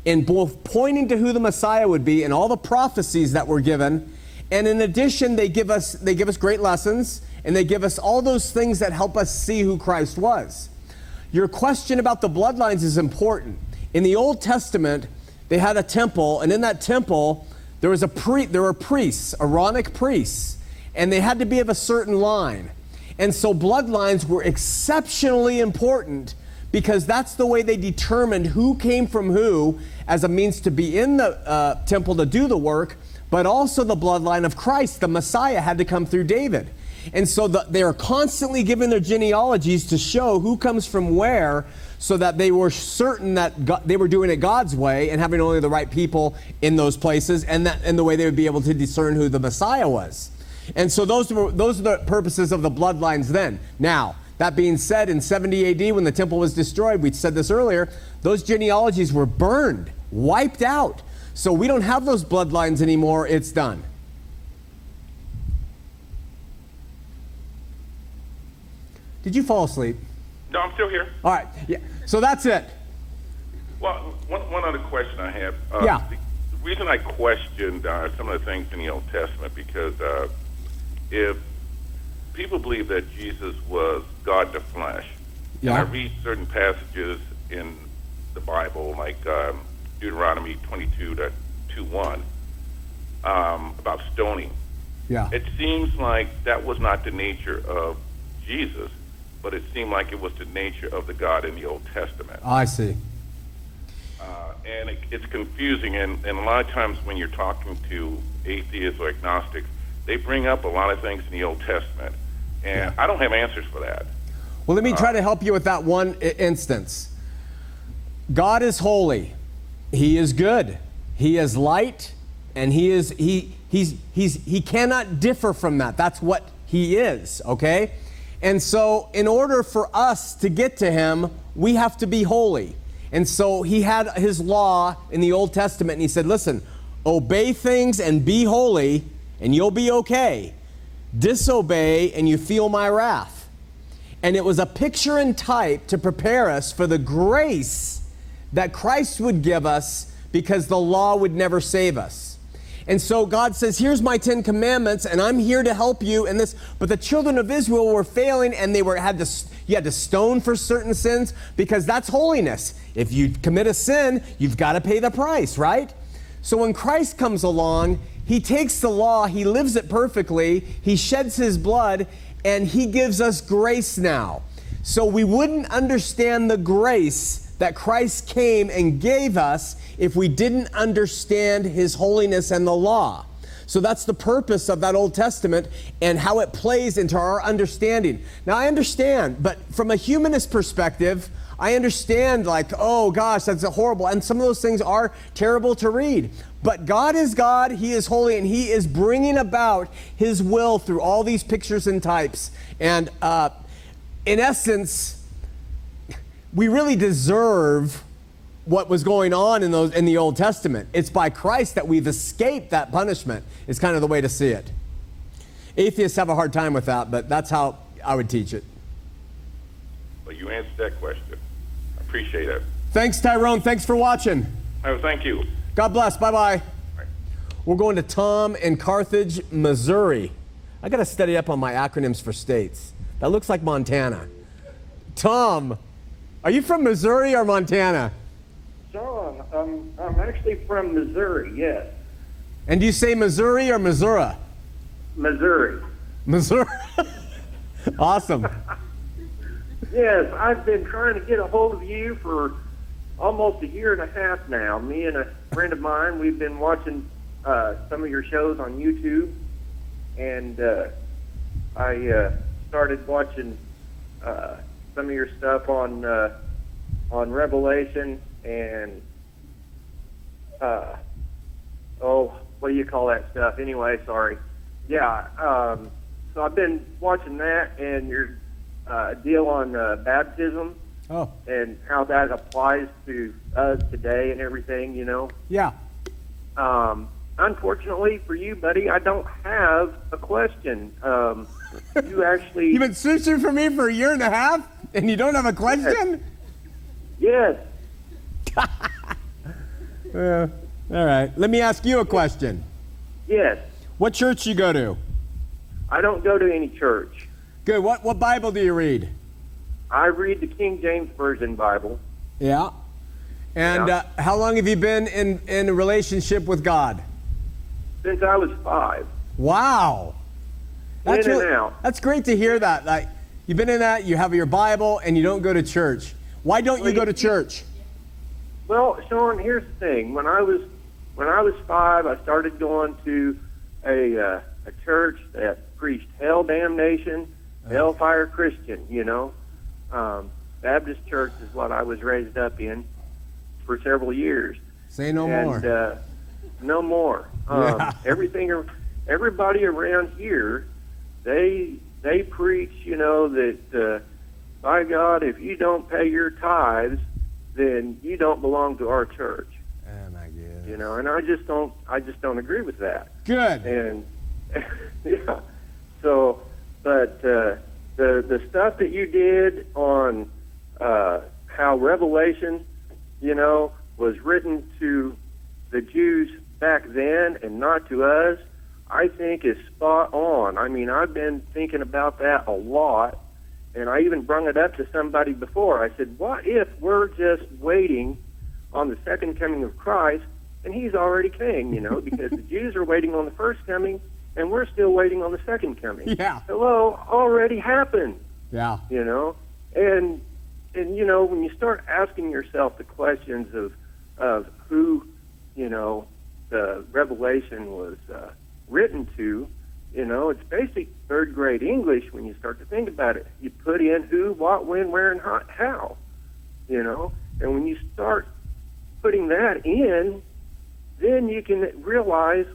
in both pointing to who the Messiah would be and all the prophecies that were given. And in addition, they give us they give us great lessons and they give us all those things that help us see who Christ was. Your question about the bloodlines is important. In the Old Testament, they had a temple, and in that temple, there was a pre- there were priests, Aaronic priests, and they had to be of a certain line. And so bloodlines were exceptionally important because that's the way they determined who came from who as a means to be in the uh, temple to do the work, but also the bloodline of Christ. The Messiah had to come through David. And so the, they are constantly giving their genealogies to show who comes from where so that they were certain that God, they were doing it God's way and having only the right people in those places and, that, the way they would be able to discern who the Messiah was. And so those were those are the purposes of the bloodlines then. Now, that being said, in 70 AD, when the temple was destroyed, we said this earlier, those genealogies were burned, wiped out. So we don't have those bloodlines anymore. It's done. Did you fall asleep? No, I'm still here. All right. Yeah. So that's it. Well, one, one other question I have. Uh, Yeah. The, reason I questioned uh, some of the things in the Old Testament because uh, if people believe that Jesus was God in the flesh, Yeah. and I read certain passages in the Bible, like um, Deuteronomy 22 to 2 1, um, about stoning. Yeah. It seems like that was not the nature of Jesus, but it seemed like it was the nature of the God in the Old Testament. I see. Uh, and it, it's confusing. And, and a lot of times when you're talking to atheists or agnostics, they bring up a lot of things in the Old Testament. And I don't have answers for that. Well, let me try to help you with that one i- instance. God is holy. He is good. He is light, and he is he he's he's he cannot differ from that. That's what he is, okay? And so in order for us to get to him, we have to be holy. And so he had his law in the Old Testament and he said, "Listen, obey things and be holy, and you'll be okay. Disobey and you feel my wrath." And it was a picture and type to prepare us for the grace that Christ would give us because the law would never save us. And so God says, Here's my Ten Commandments, and I'm here to help you in this. But the children of Israel were failing, and they were had to, You had to stone for certain sins because that's holiness. If you commit a sin, you've got to pay the price, right? So when Christ comes along, he takes the law, he lives it perfectly, he sheds his blood, and he gives us grace now. So we wouldn't understand the grace that Christ came and gave us if we didn't understand his holiness and the law. So that's the purpose of that Old Testament and how it plays into our understanding. Now, I understand, but from a humanist perspective, I understand, like, oh gosh, that's horrible. And some of those things are terrible to read. But God is God, He is holy, and He is bringing about His will through all these pictures and types. And uh, in essence, we really deserve what was going on in those in the Old Testament. It's by Christ that we've escaped that punishment. Is kind of the way to see it. Atheists have a hard time with that, but that's how I would teach it. Well, you answered that question. I appreciate it. Thanks, Tyrone. Thanks for watching. Oh, thank you. God bless. Bye. Bye. We're going to Tom in Carthage, Missouri. I got to study up on my acronyms for states. That looks like Montana. Tom, are you from Missouri or Montana? John, um, I'm actually from Missouri, yes. And do you say Missouri or Missouri? Missouri. Missouri. awesome. Yes, I've been trying to get a hold of you for almost a year and a half now. Me and a friend of mine, we've been watching uh, some of your shows on YouTube, and uh, I uh, started watching uh, some of your stuff on uh, on Revelation and uh, oh, what do you call that stuff? Anyway, sorry. Yeah, um, so I've been watching that and your uh, deal on uh, baptism Oh, and how that applies to us today and everything, you know. yeah. Um, unfortunately for you, buddy, I don't have a question. Um, you actually, You've been searching for me for a year and a half, and you don't have a question? yes, Yeah. All right. Let me ask you a question. yes. What church you go to? I don't go to any church. Good. What what Bible do you read? I read the King James Version Bible. Yeah. And Yeah. uh, how long have you been in in a relationship with God? since I was five. Wow. That's In and out. That's great to hear that. Like you've been in that, you have your Bible, and you don't go to church. Why don't you go to church? Well, Sean, here's the thing. When I was when I was five, I started going to a uh, a church that preached hell damnation, hellfire Christian. You know, um, Baptist church is what I was raised up in for several years. Say no and more. Uh, no more. Um, Yeah. Everything, everybody around here, they they preach. You know that uh, by God, if you don't pay your tithes, then you don't belong to our church. oh my God. You know, and I just don't. I just don't agree with that. Good. And yeah, so but uh, the the stuff that you did on uh, how Revelation, you know, was written to the Jews back then and not to us, I think is spot on. I mean, I've been thinking about that a lot, and I even brung it up to somebody before. I said, "What if we're just waiting on the second coming of Christ, and He's already came?" You know, because the Jews are waiting on the first coming, and we're still waiting on the second coming. Yeah. Hello, already happened Yeah. you know and and you know when you start asking yourself the questions of of who you know the revelation was uh, written to you know it's basic third grade english when you start to think about it you put in who what when where and how, you know and when you start putting that in then you can realize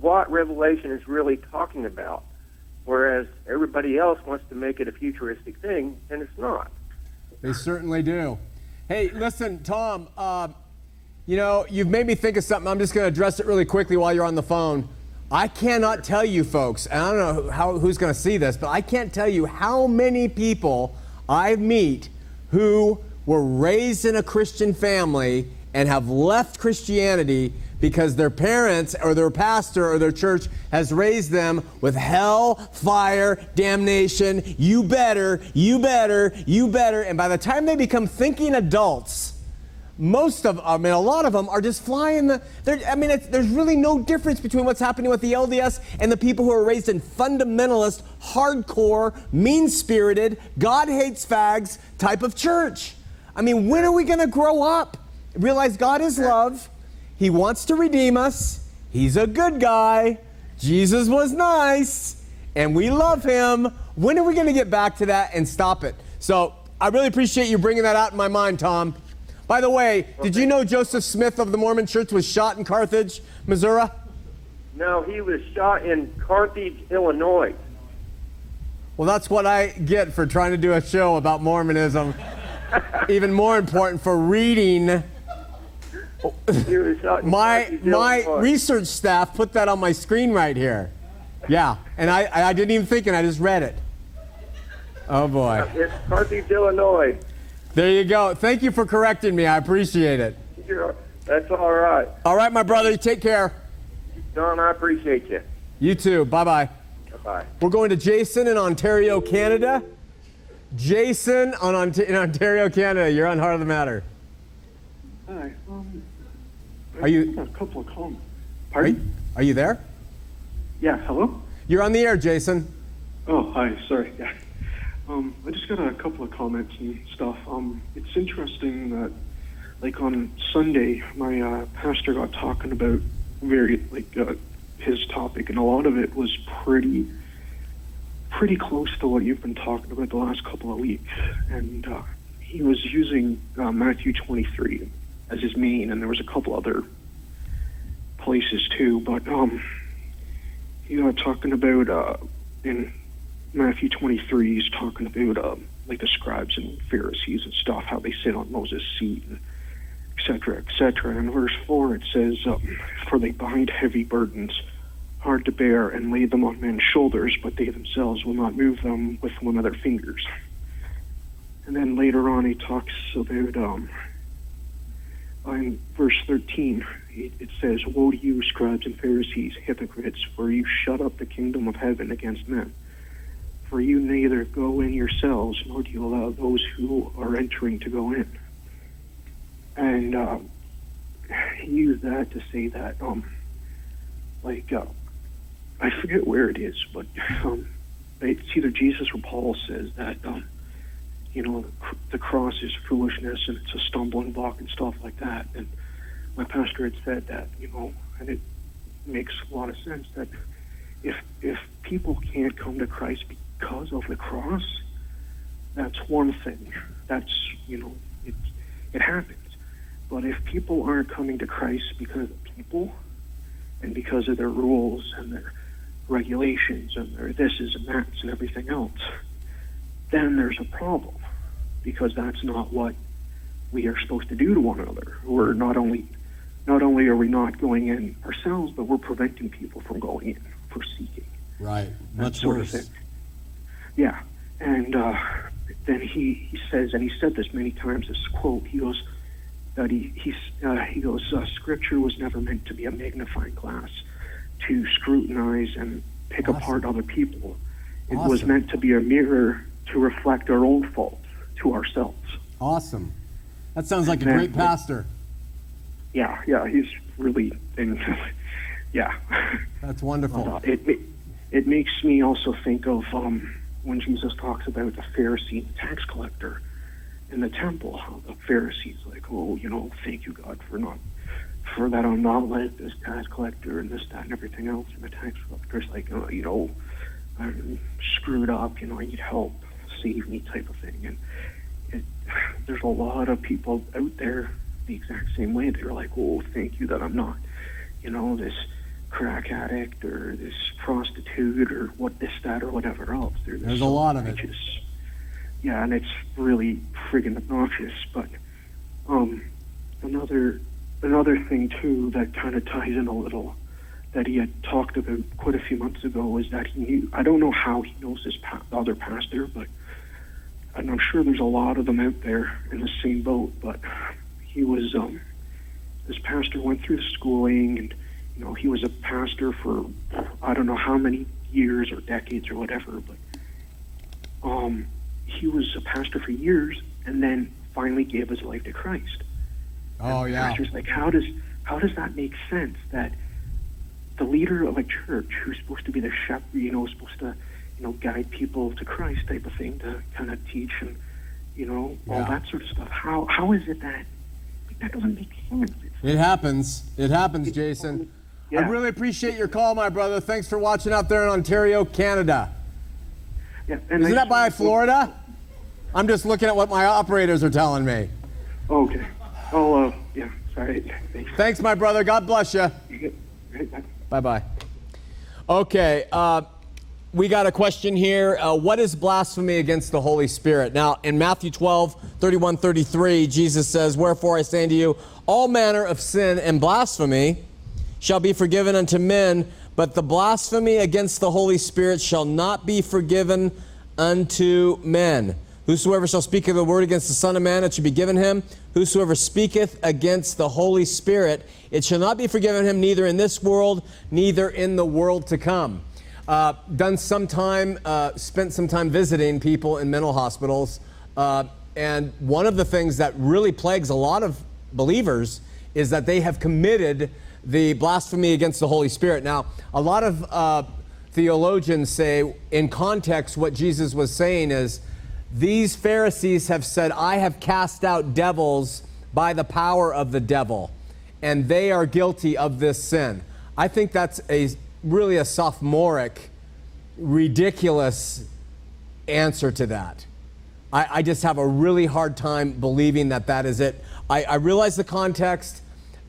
what revelation is really talking about whereas everybody else wants to make it a futuristic thing, and it's not. They certainly do. Hey, listen, Tom, uh, you know, you've made me think of something. I'm just going to address it really quickly while you're on the phone. I cannot tell you, folks, and I don't know how, who's going to see this, but I can't tell you how many people I meet who were raised in a Christian family and have left Christianity because their parents or their pastor or their church has raised them with hell, fire, damnation, you better, you better, you better. And by the time they become thinking adults, most of um, I mean, a lot of them are just flying the. I mean, there's really no difference between what's happening with the LDS and the people who are raised in fundamentalist, hardcore, mean spirited, God hates fags type of church. I mean, when are we going to grow up? Realize God is love. He wants to redeem us. He's a good guy. Jesus was nice. And we love him. When are we going to get back to that and stop it? So I really appreciate you bringing that out in my mind, Tom. By the way, did you know Joseph Smith of the Mormon Church was shot in Carthage, Missouri? No, he was shot in Carthage, Illinois. Well, that's what I get for trying to do a show about Mormonism. Even more important, for reading my my research staff put that on my screen right here. Yeah, and I, I didn't even think, and I just read it. Oh boy. It's Carthage, Illinois. There you go. Thank you for correcting me. I appreciate it. You're, that's all right. All right, my brother. Take care. Don, I appreciate you. You too. Bye bye. Bye. We're going to Jason in Ontario, Canada. Jason on, in Ontario, Canada. You're on Heart of the Matter. Hi. Um, are you a couple of comments? Pardon? Are you, are you there? Yeah. Hello. You're on the air, Jason. Oh, hi. Sorry. Yeah. Um, I just got a couple of comments and stuff. Um, it's interesting that, like on Sunday, my uh, pastor got talking about very like uh, his topic, and a lot of it was pretty, pretty close to what you've been talking about the last couple of weeks. And uh, he was using uh, Matthew 23 as his main, and there was a couple other places too. But um, he got talking about uh, in Matthew 23, he's talking about um, like the scribes and Pharisees and stuff, how they sit on Moses' seat, etc., et cetera, et cetera. And in verse 4, it says, um, For they bind heavy burdens, hard to bear, and lay them on men's shoulders, but they themselves will not move them with one of their fingers. And then later on, he talks about um, in verse 13, it, it says, Woe to you, scribes and Pharisees, hypocrites, for you shut up the kingdom of heaven against men. For you neither go in yourselves, nor do you allow those who are entering to go in. And uh, he used that to say that, um, like, uh, I forget where it is, but um, it's either Jesus or Paul says that um, you know, the cross is foolishness and it's a stumbling block and stuff like that. And my pastor had said that, you know, and it makes a lot of sense that if if people can't come to Christ because of the cross, that's one thing. That's you know, it it happens. But if people aren't coming to Christ because of people and because of their rules and their regulations and their thises and that's and everything else, then there's a problem because that's not what we are supposed to do to one another. We're not only not only are we not going in ourselves, but we're preventing people from going in for seeking. Right. Much worse. Yeah. And uh, then he, he says, and he said this many times. This quote. He goes that he he uh, he goes. Uh, Scripture was never meant to be a magnifying glass to scrutinize and pick awesome. apart other people. It awesome. was meant to be a mirror to reflect our own faults to ourselves. Awesome. That sounds like a great pastor. Yeah, yeah, he's really, and yeah. That's wonderful. Uh, it it makes me also think of um, when Jesus talks about the Pharisee and tax collector in the temple. How the Pharisees like, oh, you know, thank you God for not for that I'm not like this tax collector and this, that, and everything else. And the tax collector's like, oh, you know, I'm screwed up. You know, I need help. Save me, type of thing. And it, there's a lot of people out there the exact same way. They're like, "Oh, thank you that I'm not, you know, this crack addict or this prostitute or what this, that, or whatever else." there's so a lot of it. Yeah, and it's really friggin' obnoxious. But um, another another thing too that kind of ties in a little that he had talked about quite a few months ago is that he knew. I don't know how he knows this pa- other pastor, but and I'm sure there's a lot of them out there in the same boat, but he was um, this pastor went through the schooling, and you know he was a pastor for I don't know how many years or decades or whatever, but um, he was a pastor for years, and then finally gave his life to Christ. Oh, and yeah. pastor's like, how does how does that make sense that the leader of a church who's supposed to be the shepherd, you know, supposed to, you know, guide people to Christ type of thing to kind of teach and, you know, all Yeah. that sort of stuff. How how is it that that doesn't make sense? It's, It happens. It happens, Jason. I really appreciate your call, my brother. Thanks for watching out there in Ontario, Canada. yeah, and Isn't I- that by Florida? I'm just looking at what my operators are telling me. Okay. Oh, uh, yeah. Sorry. Thanks. Thanks, my brother. God bless you. Bye. Bye bye. Okay, uh, we got a question here. Uh, what is blasphemy against the Holy Spirit? Now, in Matthew 12, 31, 33, Jesus says, Wherefore I say unto you, all manner of sin and blasphemy shall be forgiven unto men, but the blasphemy against the Holy Spirit shall not be forgiven unto men. Whosoever shall speak of the word against the Son of Man, it shall be given him. Whosoever speaketh against the Holy Spirit, it shall not be forgiven him, neither in this world, neither in the world to come. Uh, done some time, uh, spent some time visiting people in mental hospitals. Uh, and one of the things that really plagues a lot of believers is that they have committed the blasphemy against the Holy Spirit. Now, a lot of uh, theologians say, in context, what Jesus was saying is, these Pharisees have said, I have cast out devils by the power of the devil, and they are guilty of this sin. I think that's a really a sophomoric, ridiculous answer to that. I, I just have a really hard time believing that that is it. I, I realize the context,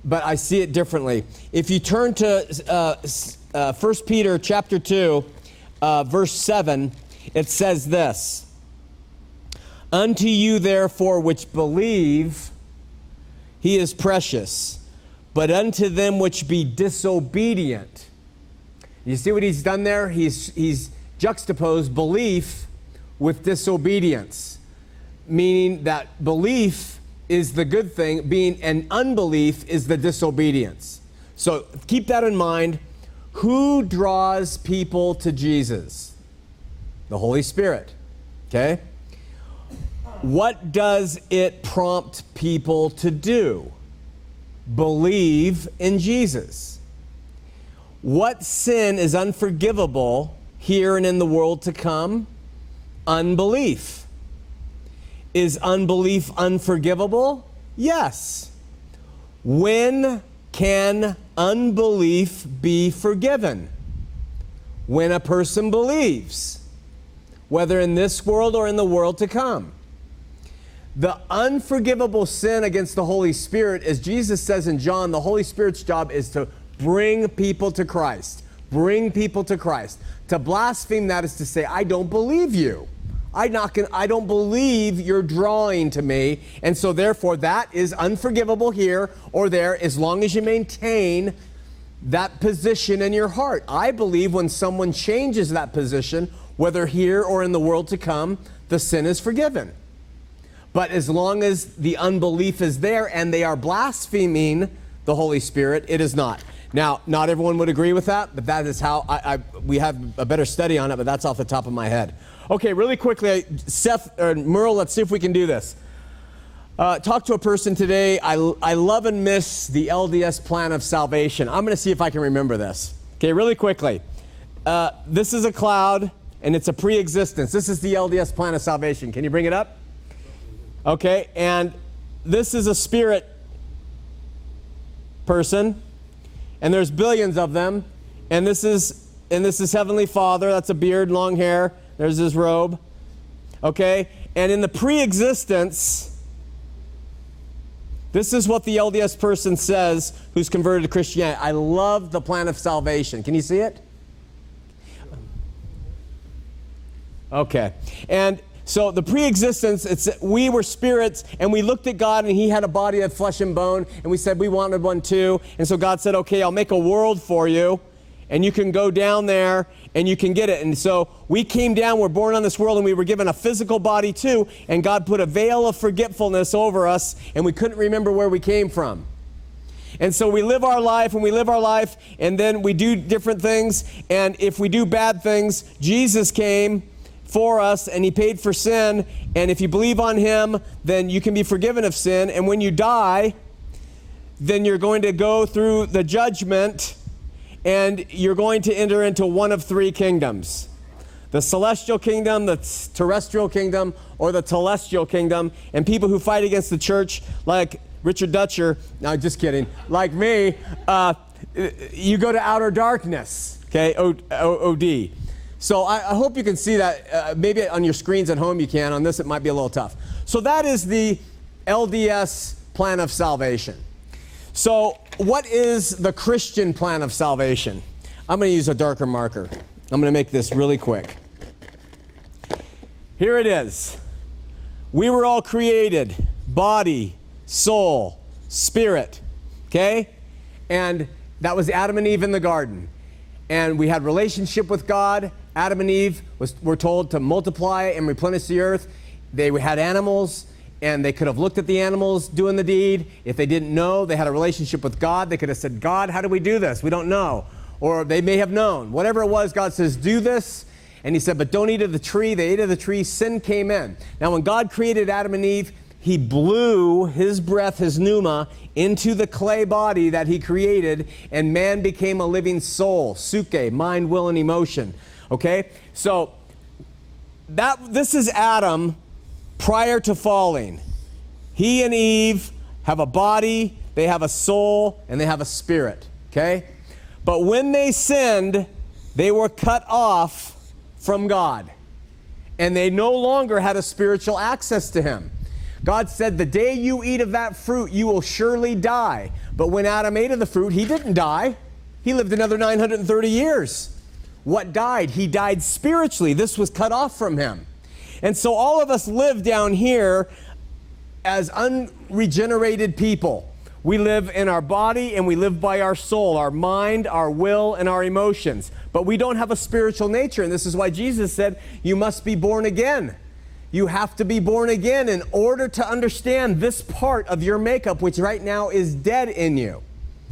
but I see it differently. If you turn to uh, uh, 1 Peter chapter 2, uh, verse 7, it says this. Unto you, therefore, which believe, he is precious. But unto them which be disobedient. You see what he's done there? He's, he's juxtaposed belief with disobedience, meaning that belief is the good thing, being an unbelief is the disobedience. So keep that in mind. Who draws people to Jesus? The Holy Spirit. Okay? What does it prompt people to do? Believe in Jesus. What sin is unforgivable here and in the world to come? Unbelief. Is unbelief unforgivable? Yes. When can unbelief be forgiven? When a person believes, whether in this world or in the world to come. The unforgivable sin against the Holy Spirit, as Jesus says in John, the Holy Spirit's job is to bring people to Christ. Bring people to Christ. To blaspheme that is to say, I don't believe you. I not I don't believe you're drawing to me, and so therefore that is unforgivable here or there as long as you maintain that position in your heart. I believe when someone changes that position, whether here or in the world to come, the sin is forgiven. But as long as the unbelief is there and they are blaspheming the Holy Spirit, it is not. Now, not everyone would agree with that, but that is how I, I we have a better study on it, but that's off the top of my head. Okay, really quickly, Seth or Merle, let's see if we can do this. Uh, talk to a person today. I, I love and miss the LDS plan of salvation. I'm going to see if I can remember this. Okay, really quickly. Uh, this is a cloud, and it's a pre existence. This is the LDS plan of salvation. Can you bring it up? Okay, and this is a spirit person, and there's billions of them, and this is and this is Heavenly Father. That's a beard, long hair. There's his robe. Okay, and in the pre-existence, this is what the LDS person says who's converted to Christianity. I love the plan of salvation. Can you see it? Okay. And so the pre-existence, it's we were spirits and we looked at God and he had a body of flesh and bone and we said we wanted one too. And so God said, "Okay, I'll make a world for you." And you can go down there and you can get it. And so we came down, we're born on this world, and we were given a physical body too. And God put a veil of forgetfulness over us, and we couldn't remember where we came from. And so we live our life and we live our life and then we do different things. And if we do bad things, Jesus came for us and he paid for sin. And if you believe on him, then you can be forgiven of sin. And when you die, then you're going to go through the judgment and you're going to enter into one of three kingdoms the celestial kingdom, the terrestrial kingdom, or the telestial kingdom. And people who fight against the church, like Richard Dutcher, no, just kidding, like me, uh, you go to outer darkness, okay, OD. So I, I, hope you can see that. Uh, maybe on your screens at home you can. On this, it might be a little tough. So that is the LDS plan of salvation. So, what is the Christian plan of salvation? I'm going to use a darker marker. I'm going to make this really quick. Here it is. We were all created body, soul, spirit. Okay? And that was Adam and Eve in the garden. And we had relationship with God. Adam and Eve was, were told to multiply and replenish the earth. They had animals and they could have looked at the animals doing the deed. If they didn't know, they had a relationship with God. They could have said, God, how do we do this? We don't know. Or they may have known. Whatever it was, God says, do this. And he said, but don't eat of the tree. They ate of the tree. Sin came in. Now, when God created Adam and Eve, he blew his breath, his pneuma, into the clay body that he created, and man became a living soul, psuche, mind, will, and emotion. Okay? So, that this is Adam prior to falling. He and Eve have a body, they have a soul, and they have a spirit. Okay? But when they sinned, they were cut off from God. And they no longer had a spiritual access to Him. God said, The day you eat of that fruit, you will surely die. But when Adam ate of the fruit, he didn't die. He lived another 930 years. What died? He died spiritually. This was cut off from him. And so all of us live down here as unregenerated people. We live in our body and we live by our soul, our mind, our will, and our emotions. But we don't have a spiritual nature. And this is why Jesus said, You must be born again. You have to be born again in order to understand this part of your makeup, which right now is dead in you.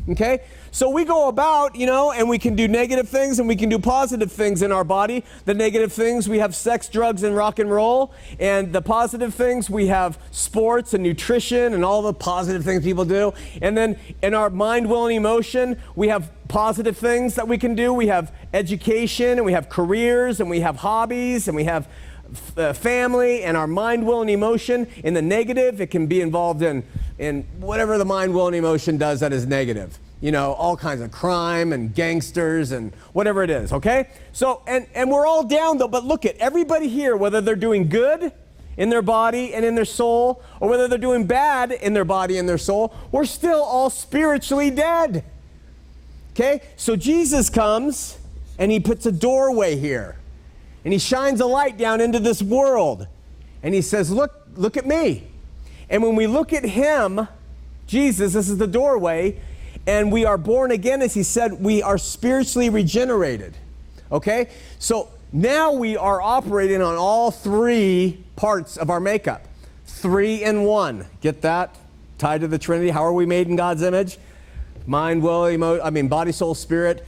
Okay? So we go about, you know, and we can do negative things and we can do positive things in our body. The negative things, we have sex, drugs, and rock and roll. And the positive things, we have sports and nutrition and all the positive things people do. And then in our mind, will, and emotion, we have positive things that we can do. We have education and we have careers and we have hobbies and we have uh, family and our mind, will, and emotion. In the negative, it can be involved in, in whatever the mind, will, and emotion does that is negative. You know, all kinds of crime and gangsters and whatever it is, okay? So, and, and we're all down though, but look at everybody here, whether they're doing good in their body and in their soul, or whether they're doing bad in their body and their soul, we're still all spiritually dead. Okay? So Jesus comes and he puts a doorway here and he shines a light down into this world. And he says, Look, look at me. And when we look at him, Jesus, this is the doorway, and we are born again, as he said, we are spiritually regenerated. Okay? So now we are operating on all three parts of our makeup. Three in one. Get that? Tied to the Trinity. How are we made in God's image? Mind, will, emo- I mean, body, soul, spirit,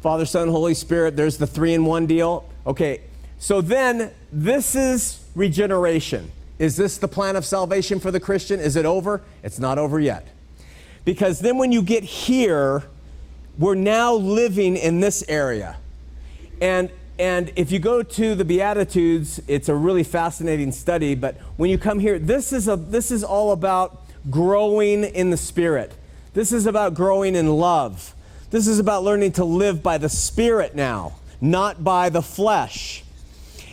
Father, Son, Holy Spirit. There's the three in one deal. Okay, so then, this is regeneration. Is this the plan of salvation for the Christian? Is it over? It's not over yet. Because then, when you get here, we're now living in this area. And, and if you go to the Beatitudes, it's a really fascinating study. But when you come here, this is, a, this is all about growing in the Spirit. This is about growing in love. This is about learning to live by the Spirit now, not by the flesh.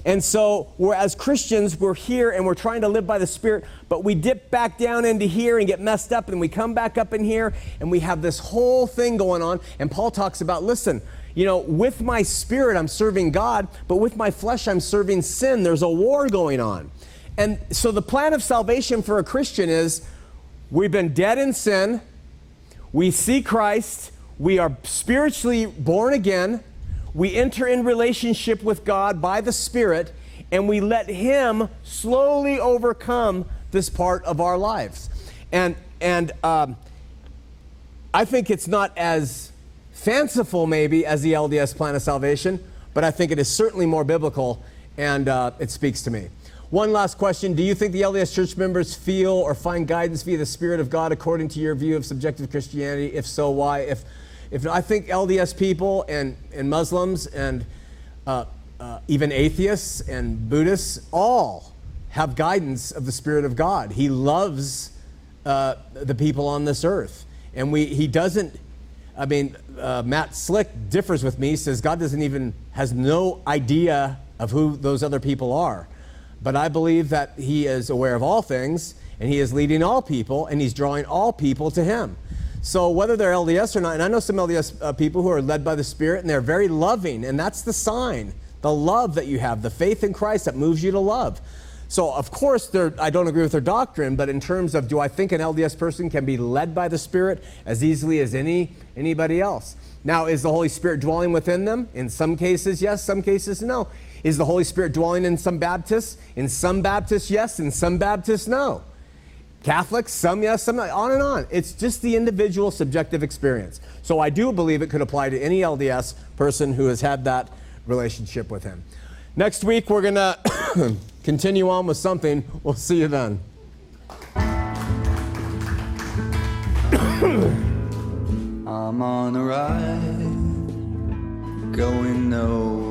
And so, we're, as Christians, we're here and we're trying to live by the Spirit, but we dip back down into here and get messed up, and we come back up in here, and we have this whole thing going on. And Paul talks about listen, you know, with my spirit, I'm serving God, but with my flesh, I'm serving sin. There's a war going on. And so, the plan of salvation for a Christian is we've been dead in sin, we see Christ, we are spiritually born again we enter in relationship with God by the Spirit, and we let Him slowly overcome this part of our lives. And, and um, I think it's not as fanciful, maybe, as the LDS plan of salvation, but I think it is certainly more biblical and uh, it speaks to me. One last question Do you think the LDS church members feel or find guidance via the Spirit of God according to your view of subjective Christianity? If so, why? If, if I think LDS people and, and Muslims and uh, uh, even atheists and Buddhists all have guidance of the Spirit of God. He loves uh, the people on this earth. And we, he doesn't, I mean, uh, Matt Slick differs with me, says God doesn't even, has no idea of who those other people are. But I believe that he is aware of all things and he is leading all people and he's drawing all people to him. So whether they're LDS or not, and I know some LDS uh, people who are led by the Spirit and they're very loving, and that's the sign, the love that you have, the faith in Christ that moves you to love. So, of course, I don't agree with their doctrine, but in terms of do I think an LDS person can be led by the Spirit as easily as any anybody else? Now, is the Holy Spirit dwelling within them? In some cases, yes. Some cases, no. Is the Holy Spirit dwelling in some Baptists? In some Baptists, yes. In some Baptists, no. Catholics, some yes, some. On and on. It's just the individual subjective experience. So I do believe it could apply to any LDS person who has had that relationship with Him. Next week, we're going to continue on with something. We'll see you then. I'm on a ride, going nowhere.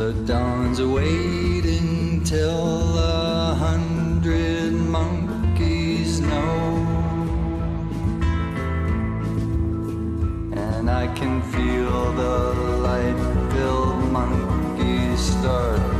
The dawn's waiting till a hundred monkeys know. And I can feel the light-filled monkeys start.